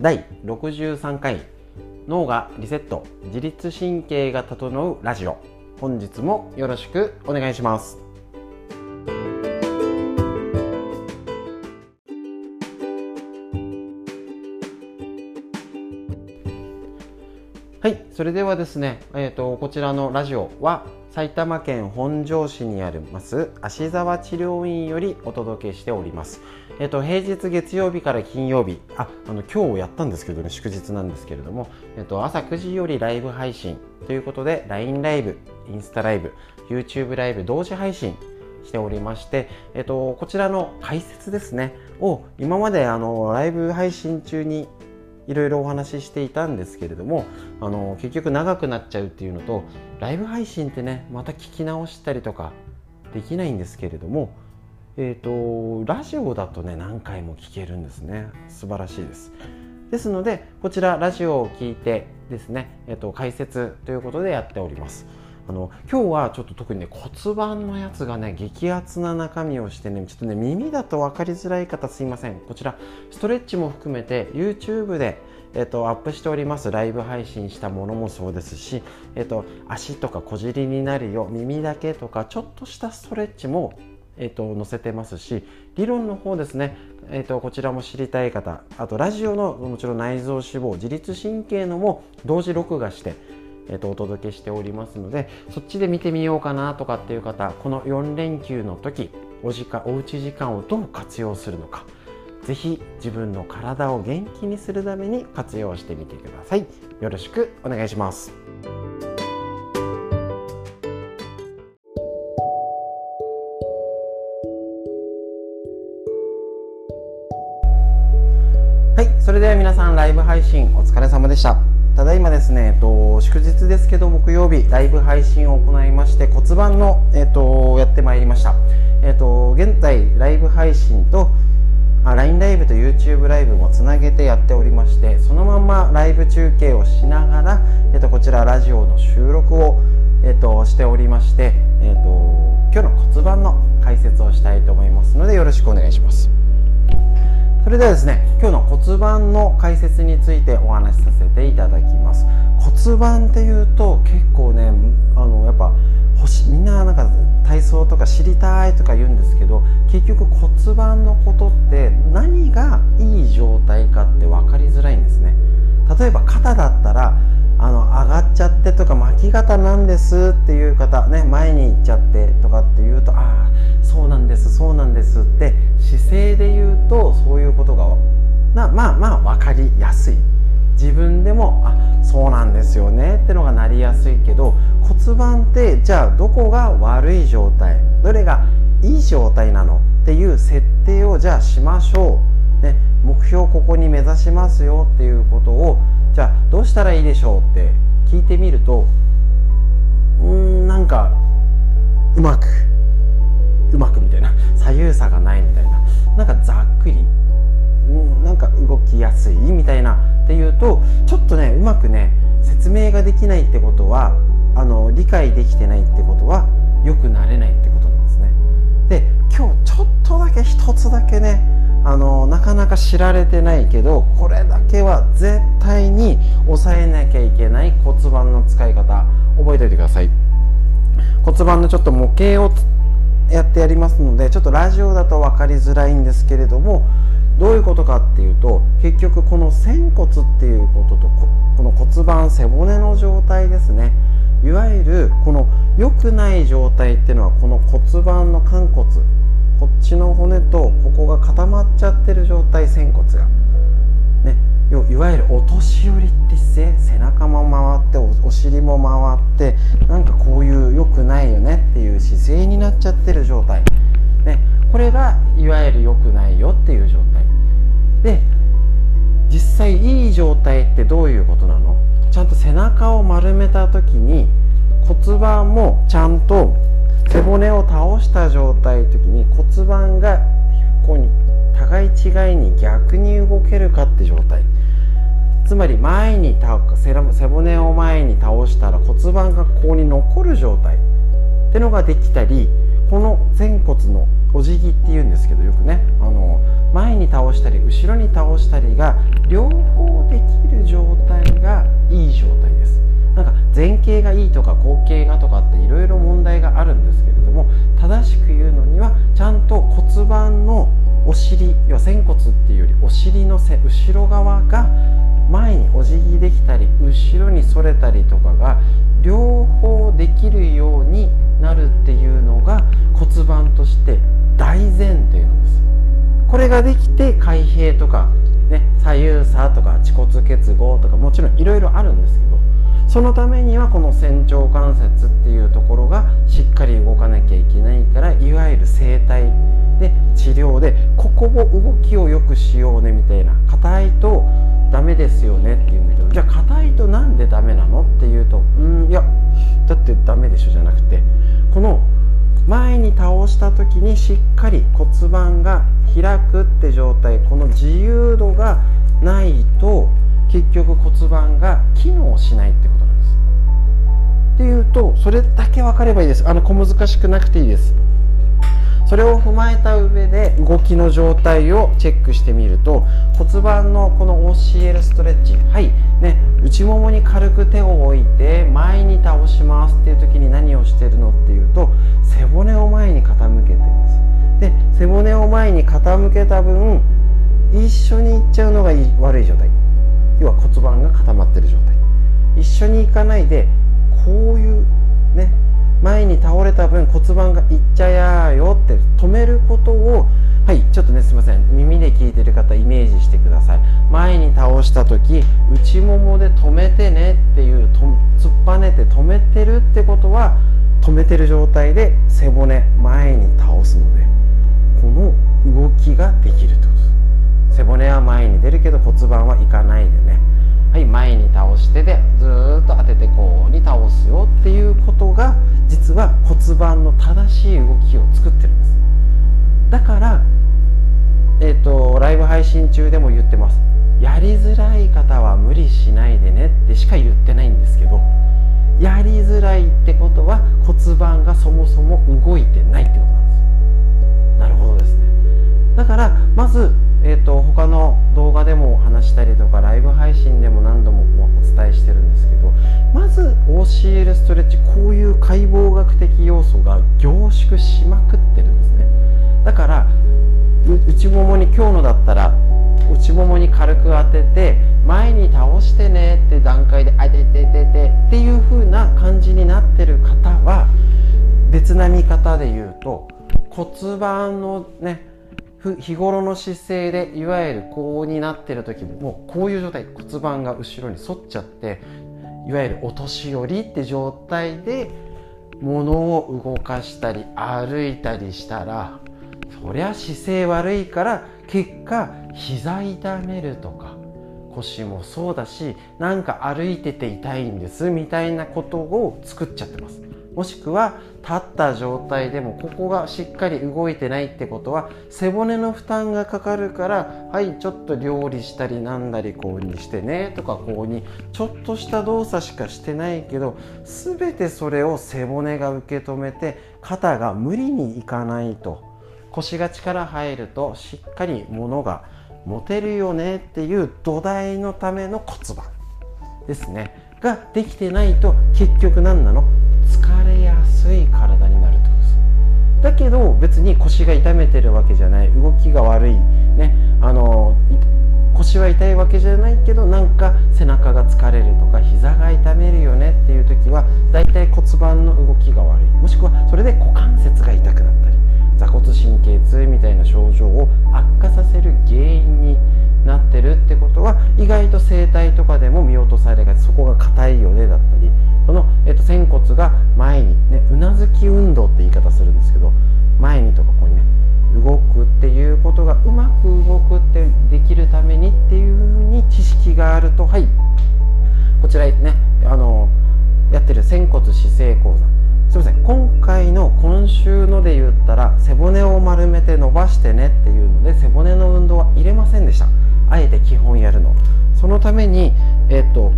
第63回脳がリセット自律神経が整うラジオ。本日もよろしくお願いします。はいそれではですね、えーと、こちらのラジオは埼玉県本庄市にあります芦沢治療院よりお届けしております。えっと、平日月曜日から金曜日。ああの今日やったんですけどね祝日なんですけれども、えっと、朝9時よりライブ配信ということで LINE ライブインスタライブ YouTube ライブ同時配信しておりまして、えっと、こちらの解説ですねを今まであのライブ配信中にいろいろお話ししていたんですけれどもあの結局長くなっちゃうっていうのとライブ配信ってねまた聞き直したりとかできないんですけれどもえーと、ラジオだとね何回も聞けるんですね。素晴らしいです。ですのでこちらラジオを聞いてですね、えーと、解説ということでやっております。あの今日はちょっと特にね骨盤のやつがね激アツな中身をしてねちょっとね耳だと分かりづらい方すいません。こちらストレッチも含めて YouTube でえっと、アップしております。ライブ配信したものもそうですし、えっと、足とか小尻になるよ耳だけとかちょっとしたストレッチもえーと、載せてますし理論の方ですね、えーと、こちらも知りたい方あとラジオのもちろん内臓脂肪自律神経のも同時録画して、えーと、お届けしておりますのでそっちで見てみようかなとかっていう方この4連休の時お時間おうち時間をどう活用するのかぜひ自分の体を元気にするために活用してみてください。よろしくお願いします。それでは皆さんライブ配信お疲れ様でした。ただいまですね、えっと、祝日ですけど木曜日ライブ配信を行いまして骨盤の、えっと、やってまいりました。えっと現在ライブ配信とあ LINE ライブと YouTube ライブもつなげてやっておりましてそのままライブ中継をしながら、えっと、こちらラジオの収録を、えっと、しておりまして、えっと、今日の骨盤の解説をしたいと思いますのでよろしくお願いします。それではですね今日の骨盤の解説についてお話しさせていただきます。骨盤っていうと結構ねあのやっぱみんななんか体操とか知りたいとか言うんですけど結局骨盤のことって何がいい状態かって分かりづらいんですね。例えば肩だったらあの上がっちゃってとか巻き肩なんですっていう方ね前に行っちゃってとかっていうとああそうなんですそうなんですって姿勢で言うとそういうことがなまあまあ分かりやすい。自分でもあそうなんですよねってのがなりやすいけど骨盤ってじゃあどこが悪い状態どれがいい状態なのっていう設定をじゃあしましょう、ね、目標ここに目指しますよっていうことをじゃあどうしたらいいでしょうって聞いてみるとうんなんかうまくうまくみたいな左右差がないみたいななんかざっくり、うん、なんか動きやすいみたいなっていうとちょっとねうまくね説明ができないってことはあの理解できてないってことはよくなれないってことなんですね。で今日ちょっとだけ一つだけねあのなかなか知られてないけどこれだけは絶対に抑えなきゃいけない骨盤の使い方覚えておいてください。骨盤のちょっと模型をやってやりますのでちょっとラジオだと分かりづらいんですけれどもどういうことかっていうと結局この仙骨っていうこととこの骨盤背骨の状態ですね。いわゆるこの良くない状態っていうのはこの骨盤の寛骨こっちの骨とここが固まっちゃってる状態仙骨が。ね、いわゆるお年寄りって姿勢背中も回ってお尻も回ってなんかこういう良くないよねっていう姿勢になっちゃってる状態、ね、これがいわゆる良くないよっていう状態。で実際いい状態ってどういうことなの？ちゃんと背中を丸めた時に骨盤もちゃんと背骨を倒した状態の時に骨盤がここに互い違いに逆に動けるかって状態。つまり前に背骨を前に倒したら骨盤がここに残る状態。ってのができたりこの前骨のお辞儀っていうんですけどよくね。あの前に倒したり後ろに倒したりが両方できる状態がいい状態。なんか前傾がいいとか後傾がとかっていろいろ問題があるんですけれども正しく言うのにはちゃんと骨盤のお尻要は仙骨っていうよりお尻の背後ろ側が前にお辞儀できたり後ろにそれたりとかが両方できるようになるっていうのが骨盤として大前提なんです。これができて開閉とか、ね、左右差とか恥骨結合とかもちろんいろいろあるんですけどそのためにはこの仙腸関節っていうところがしっかり動かなきゃいけないからいわゆる整体で治療でここを動きを良くしようねみたいな硬いとダメですよねっていうんだけどじゃあ硬いとなんでダメなの？っていうとうんいやだってダメでしょじゃなくてこの前に倒した時にしっかり骨盤が開くって状態この自由度がないと結局骨盤が機能しないってこと。っていうとそれだけ分かればいいです。あの小難しくなくていいです。それを踏まえた上で動きの状態をチェックしてみると骨盤のこの OCL ストレッチはいね内ももに軽く手を置いて前に倒しますっていう時に何をしてるのっていうと背骨を前に傾けてるんです。で背骨を前に傾けた分一緒にいっちゃうのが悪い状態。要は骨盤が固まってる状態。一緒に行かないでこういうね前に倒れた分骨盤がいっちゃやよって止めることをはいちょっとねすいません。耳で聞いてる方イメージしてください。前に倒した時内ももで止めてねっていうと突っぱねて止めてるってことは止めてる状態で背骨前に倒すのでこの動きができるってことです。背骨は前に出るけど骨盤はいかないでね。はい前に倒してでずっとっていうことが実は骨盤の正しい動きを作ってるんです。だからえっ、ー、とライブ配信中でも言ってます。やりづらい方は無理しないでねってしか言ってないんですけどやりづらいってことは骨盤がそもそも動いてないってことなんです。なるほどですね。だからまずえーと、他の動画でも話したりとかライブ配信でも何度もお伝えしてるんですけどまず OCL ストレッチこういう解剖学的要素が凝縮しまくってるんですね。だから内ももに今日のだったら内ももに軽く当てて前に倒してねって段階であててててっていう風な感じになってる方は別な見方で言うと骨盤のね日頃の姿勢でいわゆるこうになってる時もうこういう状態骨盤が後ろに反っちゃっていわゆるお年寄りって状態で物を動かしたり歩いたりしたらそりゃ姿勢悪いから結果膝痛めるとか腰もそうだしなんか歩いてて痛いんですみたいなことを作っちゃってます。もしくは立った状態でもここがしっかり動いてないってことは背骨の負担がかかるからはいちょっと料理したりなんだりこうにしてねとかこうにちょっとした動作しかしてないけど全てそれを背骨が受け止めて肩が無理にいかないと。腰が力入るとしっかり物が持てるよねっていう土台のための骨盤ですね。ができてないと結局何なの？れやすい体になるってことです。だけど別に腰が痛めてるわけじゃない。動きが悪い。ね。あの腰は痛いわけじゃないけどなんか背中が疲れるとか膝が痛めるよねっていう時はだいたい骨盤の動きが悪い。もしくはそれで股関節が痛くなったり座骨神経痛みたいな症状を悪化させる原因になってるってことは意外と整体とかでも見落とされがち。そこが硬いよねだったり。その、えっと、仙骨が前にねうなずき運動って言い方するんですけど前にとかここにね動くっていうことがうまく動くってできるためにっていうふうに知識があるとはい。こちらねあのやってる仙骨姿勢講座。すいません今回の今週ので言ったら背骨を丸めて伸ばしてねっていうので背骨の運動は入れませんでした。あえて基本やるの。そのためにえっ、と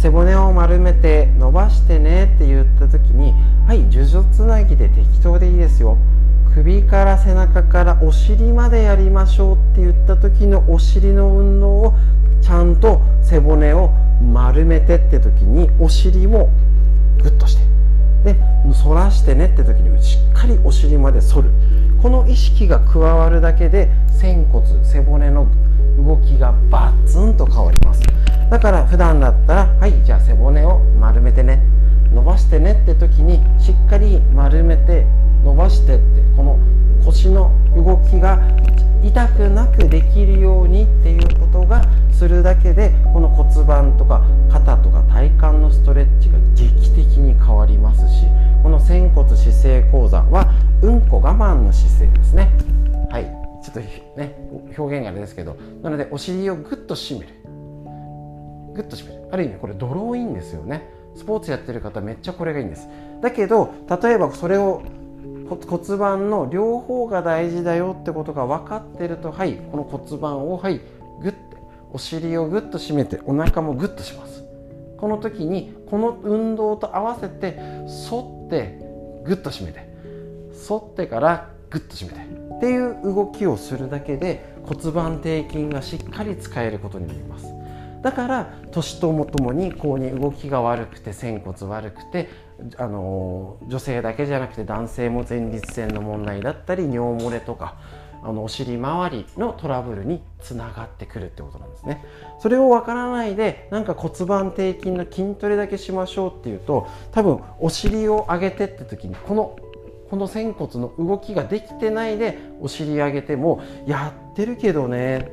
背骨を丸めて伸ばしてねって言った時にはい呪術つなぎで適当でいいですよ。首から背中からお尻までやりましょうって言った時のお尻の運動をちゃんと背骨を丸めてって時にお尻もグッとしてで反らしてねって時にしっかりお尻まで反る。この意識が加わるだけで仙骨背骨の動きがバツンと変わります。だから普段だったらはいじゃあ背骨を丸めてね伸ばしてねって時にしっかり丸めて伸ばしてってこの腰の動きが痛くなくできるようにっていうことがするだけでこの骨盤とか肩とか体幹のストレッチが劇的に変わりますしこの仙骨姿勢講座はうんこ我慢の姿勢ですね。はい。ちょっとね表現があれですけどなのでお尻をグッと締める。グッと締めるある意味これドローインですよね。スポーツやってる方めっちゃこれがいいんです。だけど例えばそれを骨盤の両方が大事だよってことが分かってるとはいこの骨盤をはいグッてお尻をグッと締めてお腹もグッとします。この時にこの運動と合わせて反ってグッと締めて反ってからグッと締めてっていう動きをするだけで骨盤底筋がしっかり使えることになります。だから年ともともにこうに動きが悪くて仙骨悪くてあの女性だけじゃなくて男性も前立腺の問題だったり尿漏れとかあのお尻周りのトラブルにつながってくるってことなんですね。それをわからないでなんか骨盤底筋の筋トレだけしましょうっていうと多分お尻を上げてって時にこのこの仙骨の動きができてないでお尻上げてもやってるけどね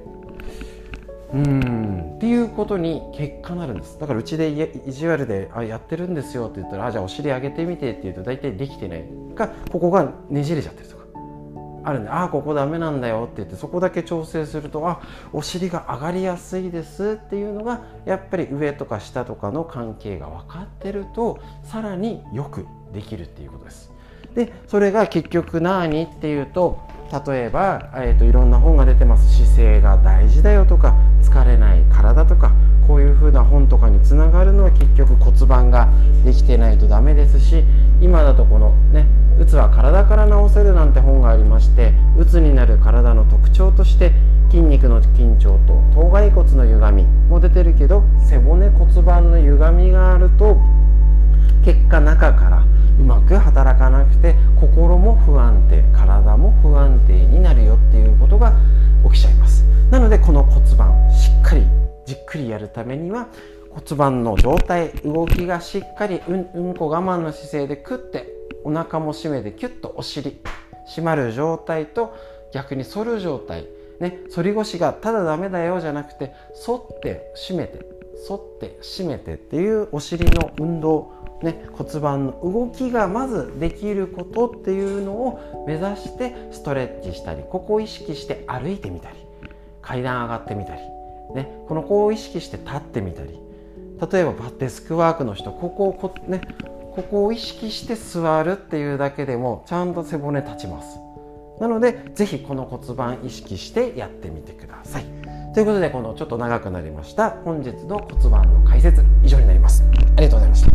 うん。っていうことに結果なるんです。だからうちで意地悪であやってるんですよって言ったらあじゃあお尻上げてみてって言うと大体できてない。かここがねじれちゃってるとか。あるんであここダメなんだよって言ってそこだけ調整するとあお尻が上がりやすいですっていうのがやっぱり上とか下とかの関係が分かってるとさらによくできるっていうことです。でそれが結局何っていうと例えば、えーと、いろんな本が出てます。姿勢が大事だよとか疲れない体とかこういう風な本とかにつながるのは結局骨盤ができてないとダメですし今だとこのねうつは体から治せるなんて本がありましてうつになる体の特徴として筋肉の緊張と頭蓋骨の歪みも出てるけど背骨骨盤の歪みがあると結果中からうまく働かなくて心も不安定体定になるよっていうことが起きちゃいます。なのでこの骨盤しっかりじっくりやるためには骨盤の状態動きがしっかりうんうんこ我慢の姿勢でくってお腹も締めてキュッとお尻締まる状態と逆に反る状態ね反り腰がただダメだよじゃなくて反って締めて反って締めてっていうお尻の運動ね、骨盤の動きがまずできることっていうのを目指してストレッチしたりここを意識して歩いてみたり階段上がってみたり、ね、この子を意識して立ってみたり例えばバッデスクワークの人ここをこ,、ね、ここを意識して座るっていうだけでもちゃんと背骨立ちます。なので是非この骨盤意識してやってみてください。ということでこのちょっと長くなりました本日の骨盤の解説以上になります。ありがとうございました。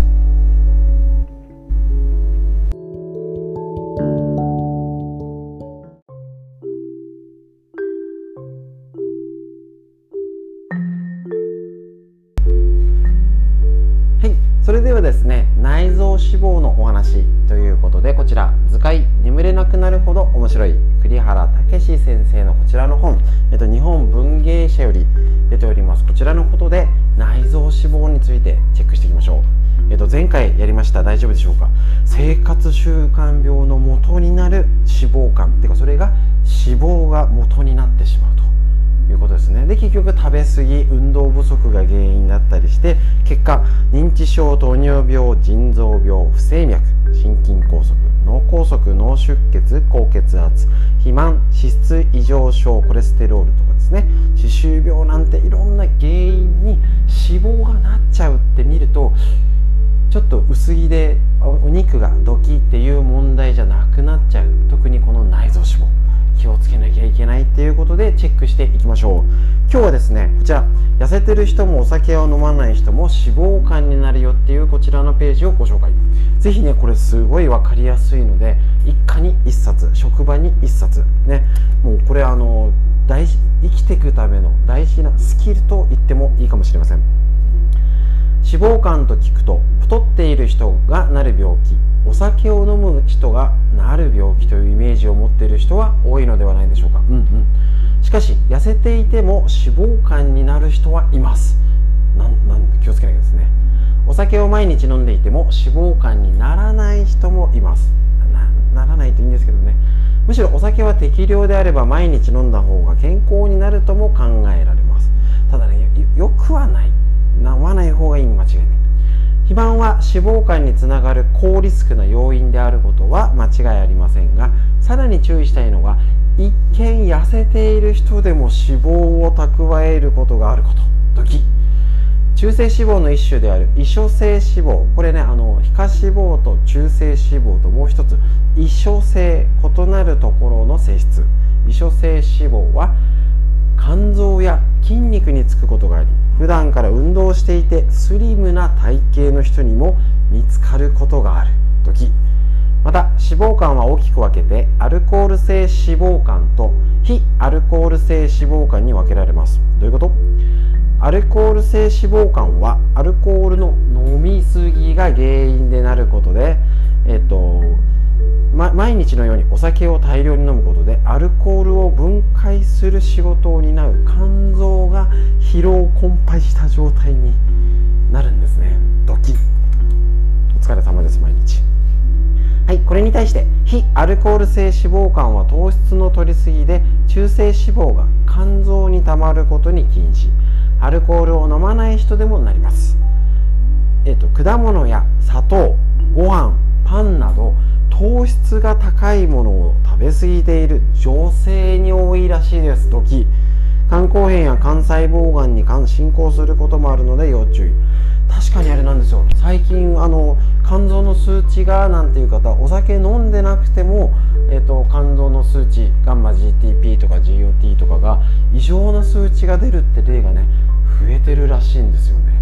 話ということでこちら図解眠れなくなるほど面白い栗原武史先生のこちらの本、えっと、日本文芸社より出ております。こちらのことで内臓脂肪についてチェックしていきましょう、えっと、前回やりました大丈夫でしょうか？生活習慣病の元になる脂肪肝。っていうかそれが脂肪が元になってしまうと。いうことですね。で結局食べ過ぎ運動不足が原因だったりして結果認知症糖尿病腎臓病不整脈心筋梗塞脳梗塞脳出血高血圧肥満脂質異常症コレステロールとかですね歯周病なんていろんな原因に脂肪がなっちゃうって見るとちょっと薄着でお肉がドキっていう問題じゃなくなっちゃう。特にこの内臓脂肪。気をつけなきゃいけないっていうことでチェックしていきましょう。今日はですねこちら痩せてる人もお酒を飲まない人も脂肪肝になるよっていうこちらのページをご紹介。ぜひねこれすごい分かりやすいので一家に1冊職場に1冊。ねもうこれあの大事生きていくための大事なスキルと言ってもいいかもしれません。脂肪肝と聞くと太っている人がなる病気。お酒を飲む人がなる病気というイメージを持っている人は多いのではないでしょうか、うんうん、しかし痩せていても脂肪肝になる人はいますなんなん気をつけなきゃですね。お酒を毎日飲んでいても脂肪肝にならない人もいます。ならないといいんですけどね。むしろお酒は適量であれば毎日飲んだ方が健康になるとも考えられます。ただねよくはない。飲まない方がいいに間違いない肥満は脂肪肝につながる高リスクな要因であることは間違いありませんがさらに注意したいのが一見痩せている人でも脂肪を蓄えることがあること。時。中性脂肪の一種である異所性脂肪。これねあの皮下脂肪と中性脂肪ともう一つ異所性異なるところの性質。異所性脂肪は肝臓や筋肉につくことがあり普段から運動していてスリムな体型の人にも見つかることがある。時。また脂肪肝は大きく分けてアルコール性脂肪肝と非アルコール性脂肪肝に分けられます。どういうこと？アルコール性脂肪肝はアルコールの飲みすぎが原因でなることでえっとま、毎日のようにお酒を大量に飲むことでアルコールを分解する仕事を担う肝臓が疲労困憊した状態になるんですね。ドキお疲れ様です毎日。はいこれに対して非アルコール性脂肪肝は糖質の摂りすぎで中性脂肪が肝臓にたまることに禁止。アルコールを飲まない人でもなります。えっと果物や砂糖ご飯パンなど糖質が高いものを食べ過ぎている女性に多いらしいです。時肝硬変や肝細胞がんに進行することもあるので要注意。確かにあれなんですよ。最近あの肝臓の数値がなんていう方お酒飲んでなくても、えーと、肝臓の数値ガンマ GTP とか GOT とかが異常な数値が出るって例がね増えてるらしいんですよね。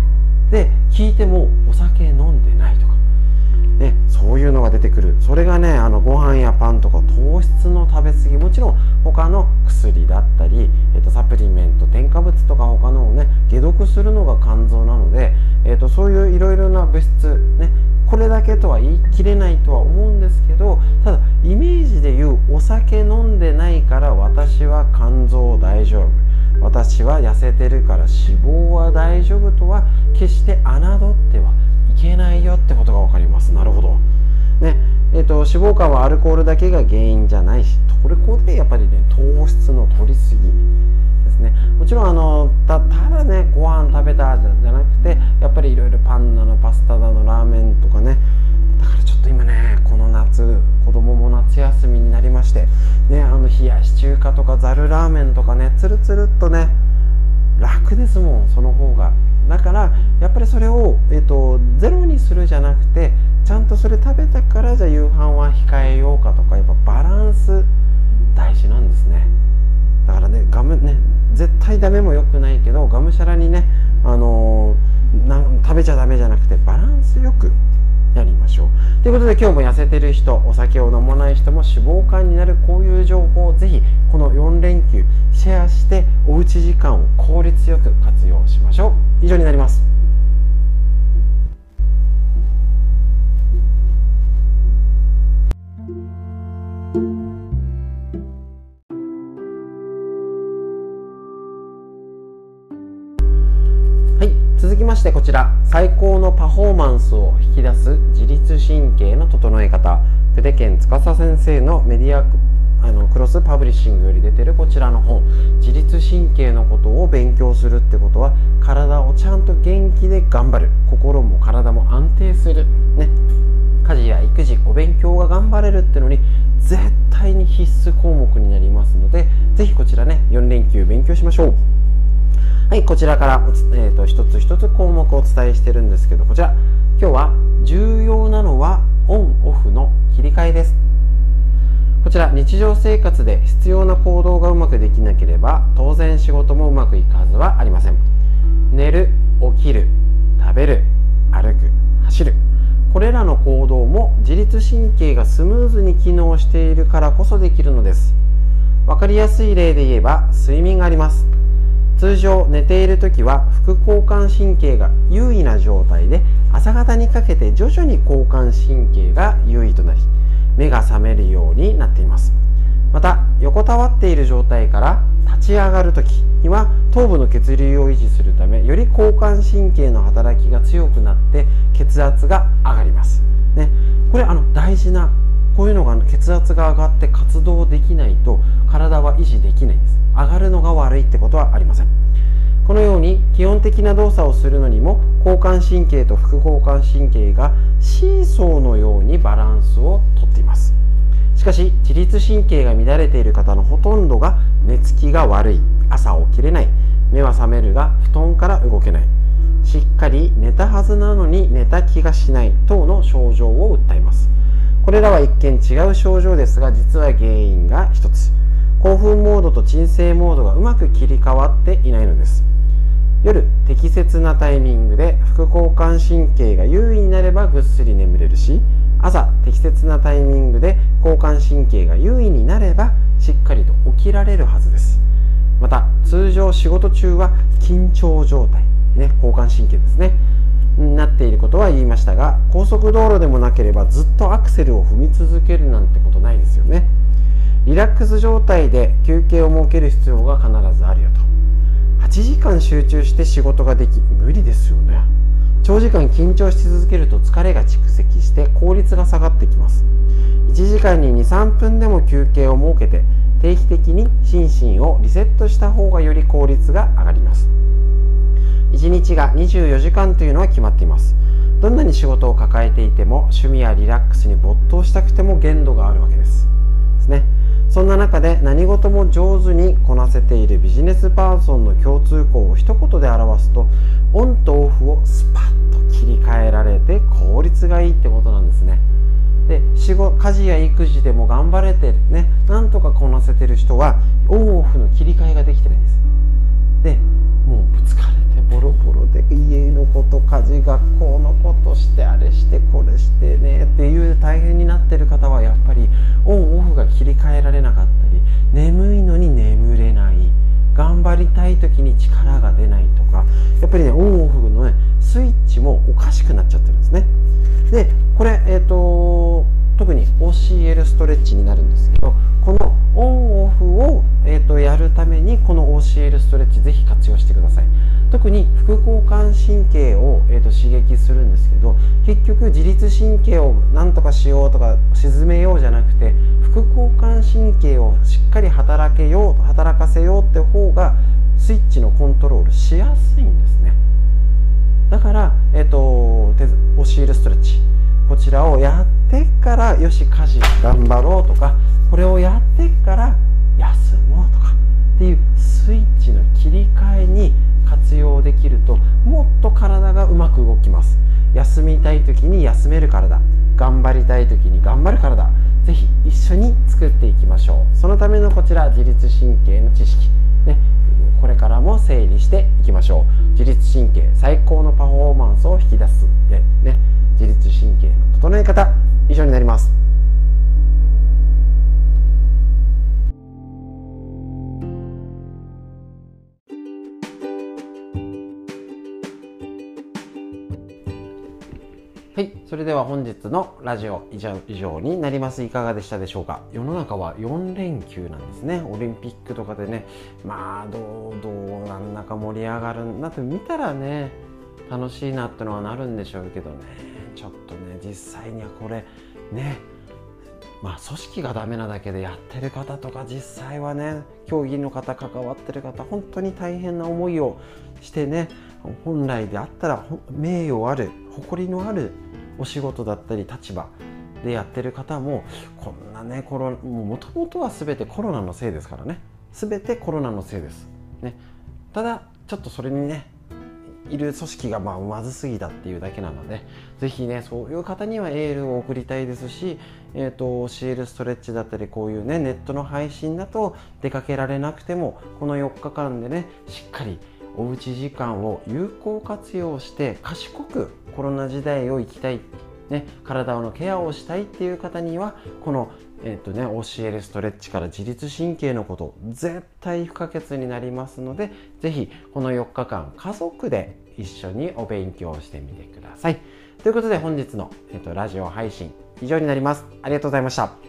で聞いてもお酒飲んで出てくる。それがねあのご飯やパンとか糖質の食べ過ぎもちろん他の薬だったり、えー、とサプリメント添加物とか他のをね解毒するのが肝臓なので、えー、とそういういろいろな物質ねこれだけとは言い切れないとは思うんですけどただイメージで言うお酒飲んでないから私は肝臓大丈夫。私は痩せてるから脂肪は大丈夫とは決して侮ってはいけないよってことが分かります。なるほど。ねえーと、脂肪肝はアルコールだけが原因じゃないしこれこでやっぱりね糖質の摂りすぎですね。もちろんあのただねご飯食べたじゃなくてやっぱりいろいろパンだのパスタだのラーメンとかね。だからちょっと今ねこの夏子供も夏休みになりましてねあの冷やし中華とかざるラーメンとかねつるつるっとね楽ですもんその方が。だからやっぱりそれを、えーと、ゼロにするじゃなくてちゃんとそれ食べたからじゃあ夕飯は控えようかとかやっぱバランス大事なんですね。だからねガムね絶対ダメも良くないけどがむしゃらにね、あのー、食べちゃダメじゃなくてバランスよくやりましょう。ということで今日も痩せてる人お酒を飲まない人も脂肪肝になるこういう情報をぜひこの4連休シェアしておうち時間を効率よく活用しましょう。以上になります。はい続きましてこちら。最高のパフォーマンスを引き出す自律神経の整え方。久手健司先生のメディアあのクロスパブリッシングより出てるこちらの本。自律神経のことを勉強するってことは体をちゃんと元気で頑張る。心も体も安定する。ね。家事や育児お勉強が頑張れるってのに絶対に必須項目になりますので是非こちらね4連休勉強しましょう。はいこちらから、えーと、一つ一つ項目をお伝えしてるんですけどこちら。今日は重要なのはオンオフの切り替えです。ここちら日常生活で必要な行動がうまくできなければ当然仕事もうまくいくはずはありません。寝る起きる食べる歩く走る。これらの行動も自律神経がスムーズに機能しているからこそできるのです。分かりやすい例で言えば睡眠があります。通常寝ている時は副交感神経が優位な状態で朝方にかけて徐々に交感神経が優位となり目が覚めるようになっています。また横たわっている状態から立ち上がる時には頭部の血流を維持するためより交感神経の働きが強くなって血圧が上がります、ね、これあの大事なこういうのが血圧が上がって活動できないと体は維持できないんです。上がるのが悪いってことはありません。このように基本的な動作をするのにも交感神経と副交感神経がシーソーのようにバランスをとっています。かし自律神経が乱れている方のほとんどが寝つきが悪い。朝起きれない。目は覚めるが布団から動けない。しっかり寝たはずなのに寝た気がしない。等の症状を訴えます。これらは一見違う症状ですが実は原因が一つ。興奮モードと鎮静モードがうまく切り替わっていないのです。夜適切なタイミングで副交感神経が優位になればぐっすり眠れるし朝適切なタイミングで交感神経が優位になればしっかりと起きられるはずです。また通常仕事中は緊張状態、ね、交感神経ですね。になっていることは言いましたが高速道路でもなければずっとアクセルを踏み続けるなんてことないですよね。リラックス状態で休憩を設ける必要が必ずあるよと。8時間集中して仕事ができ無理ですよね。長時間緊張し続けると疲れが蓄積して効率が下がってきます。1時間に23分でも休憩を設けて定期的に心身をリセットした方がより効率が上がります。1日が24時間というのは決まっています。どんなに仕事を抱えていても趣味やリラックスに没頭したくても限度があるわけです。ですね。そんな中で何事も上手にこなせているビジネスパーソンの共通項を一言で表すとオンとオフをスパッと切り替えられて効率がいいってことなんですね。で仕事家事や育児でも頑張れてねなんとかこなせてる人はオンオフの切り替えができてないんです。でもうぶつかれてボロボロで家のこと家事学校のことしてあれしてこれしてねっていう大変になってる方はやっぱりオンオフが切り替えられなかったり眠いのに眠れない。頑張りたい時に力が出ないとかやっぱりねオンオフのねスイッチもおかしくなっちゃってるんですね。でこれえっ、ー、と特に OCL ストレッチになるんですけどこのオンオフを、えーと、やるためにこの OCL ストレッチぜひ活用してください。特に副交感神経を、えーと、刺激するんですけど結局自律神経を何とかしようとか沈めようじゃなくて副交感神経をしっかり働けよう働かせようって方がスイッチのコントロールしやすいんですね。だから、えーと、オシールストレッチ。こちらをやってからよし家事頑張ろうとかこれをやってから休もうとかっていうスイッチの切り替えに活用できるともっと体がうまく動きます。休みたい時に休める体。頑張りたい時に頑張る体。ぜひ一緒に作っていきましょう。そのためのこちら自律神経の知識。ね。これからも整理していきましょう。自律神経最高のパフォーマンスを引き出す、ね、自律神経の整え方以上になります。れでは本日のラジオ以上になります。いかがでしたでしょうか？世の中は4連休なんですね。オリンピックとかでね、まあ、どう、どうなんだか盛り上がるんだって見たらね、楽しいなってのはなるんでしょうけどね、ちょっとね、実際にはこれ、ね、まあ、組織がダメなだけでやってる方とか実際はね競技の方関わってる方本当に大変な思いをしてね本来であったら名誉ある誇りのあるお仕事だったり立場でやってる方もこんなねコロもともとは全てコロナのせいですからね。全てコロナのせいです、ね、ただちょっとそれにねいる組織がまあまずすぎたっていうだけなのでぜひねそういう方にはエールを送りたいですし、えーと、教えるストレッチだったりこういうねネットの配信だと出かけられなくてもこの4日間でねしっかりおうち時間を有効活用して賢くコロナ時代を生きたい、ね、体のケアをしたいっていう方にはこの、えーとね、教えるストレッチから自律神経のこと絶対不可欠になりますので是非この4日間家族で一緒にお勉強してみてください。ということで本日の、えーと、とラジオ配信以上になります。ありがとうございました。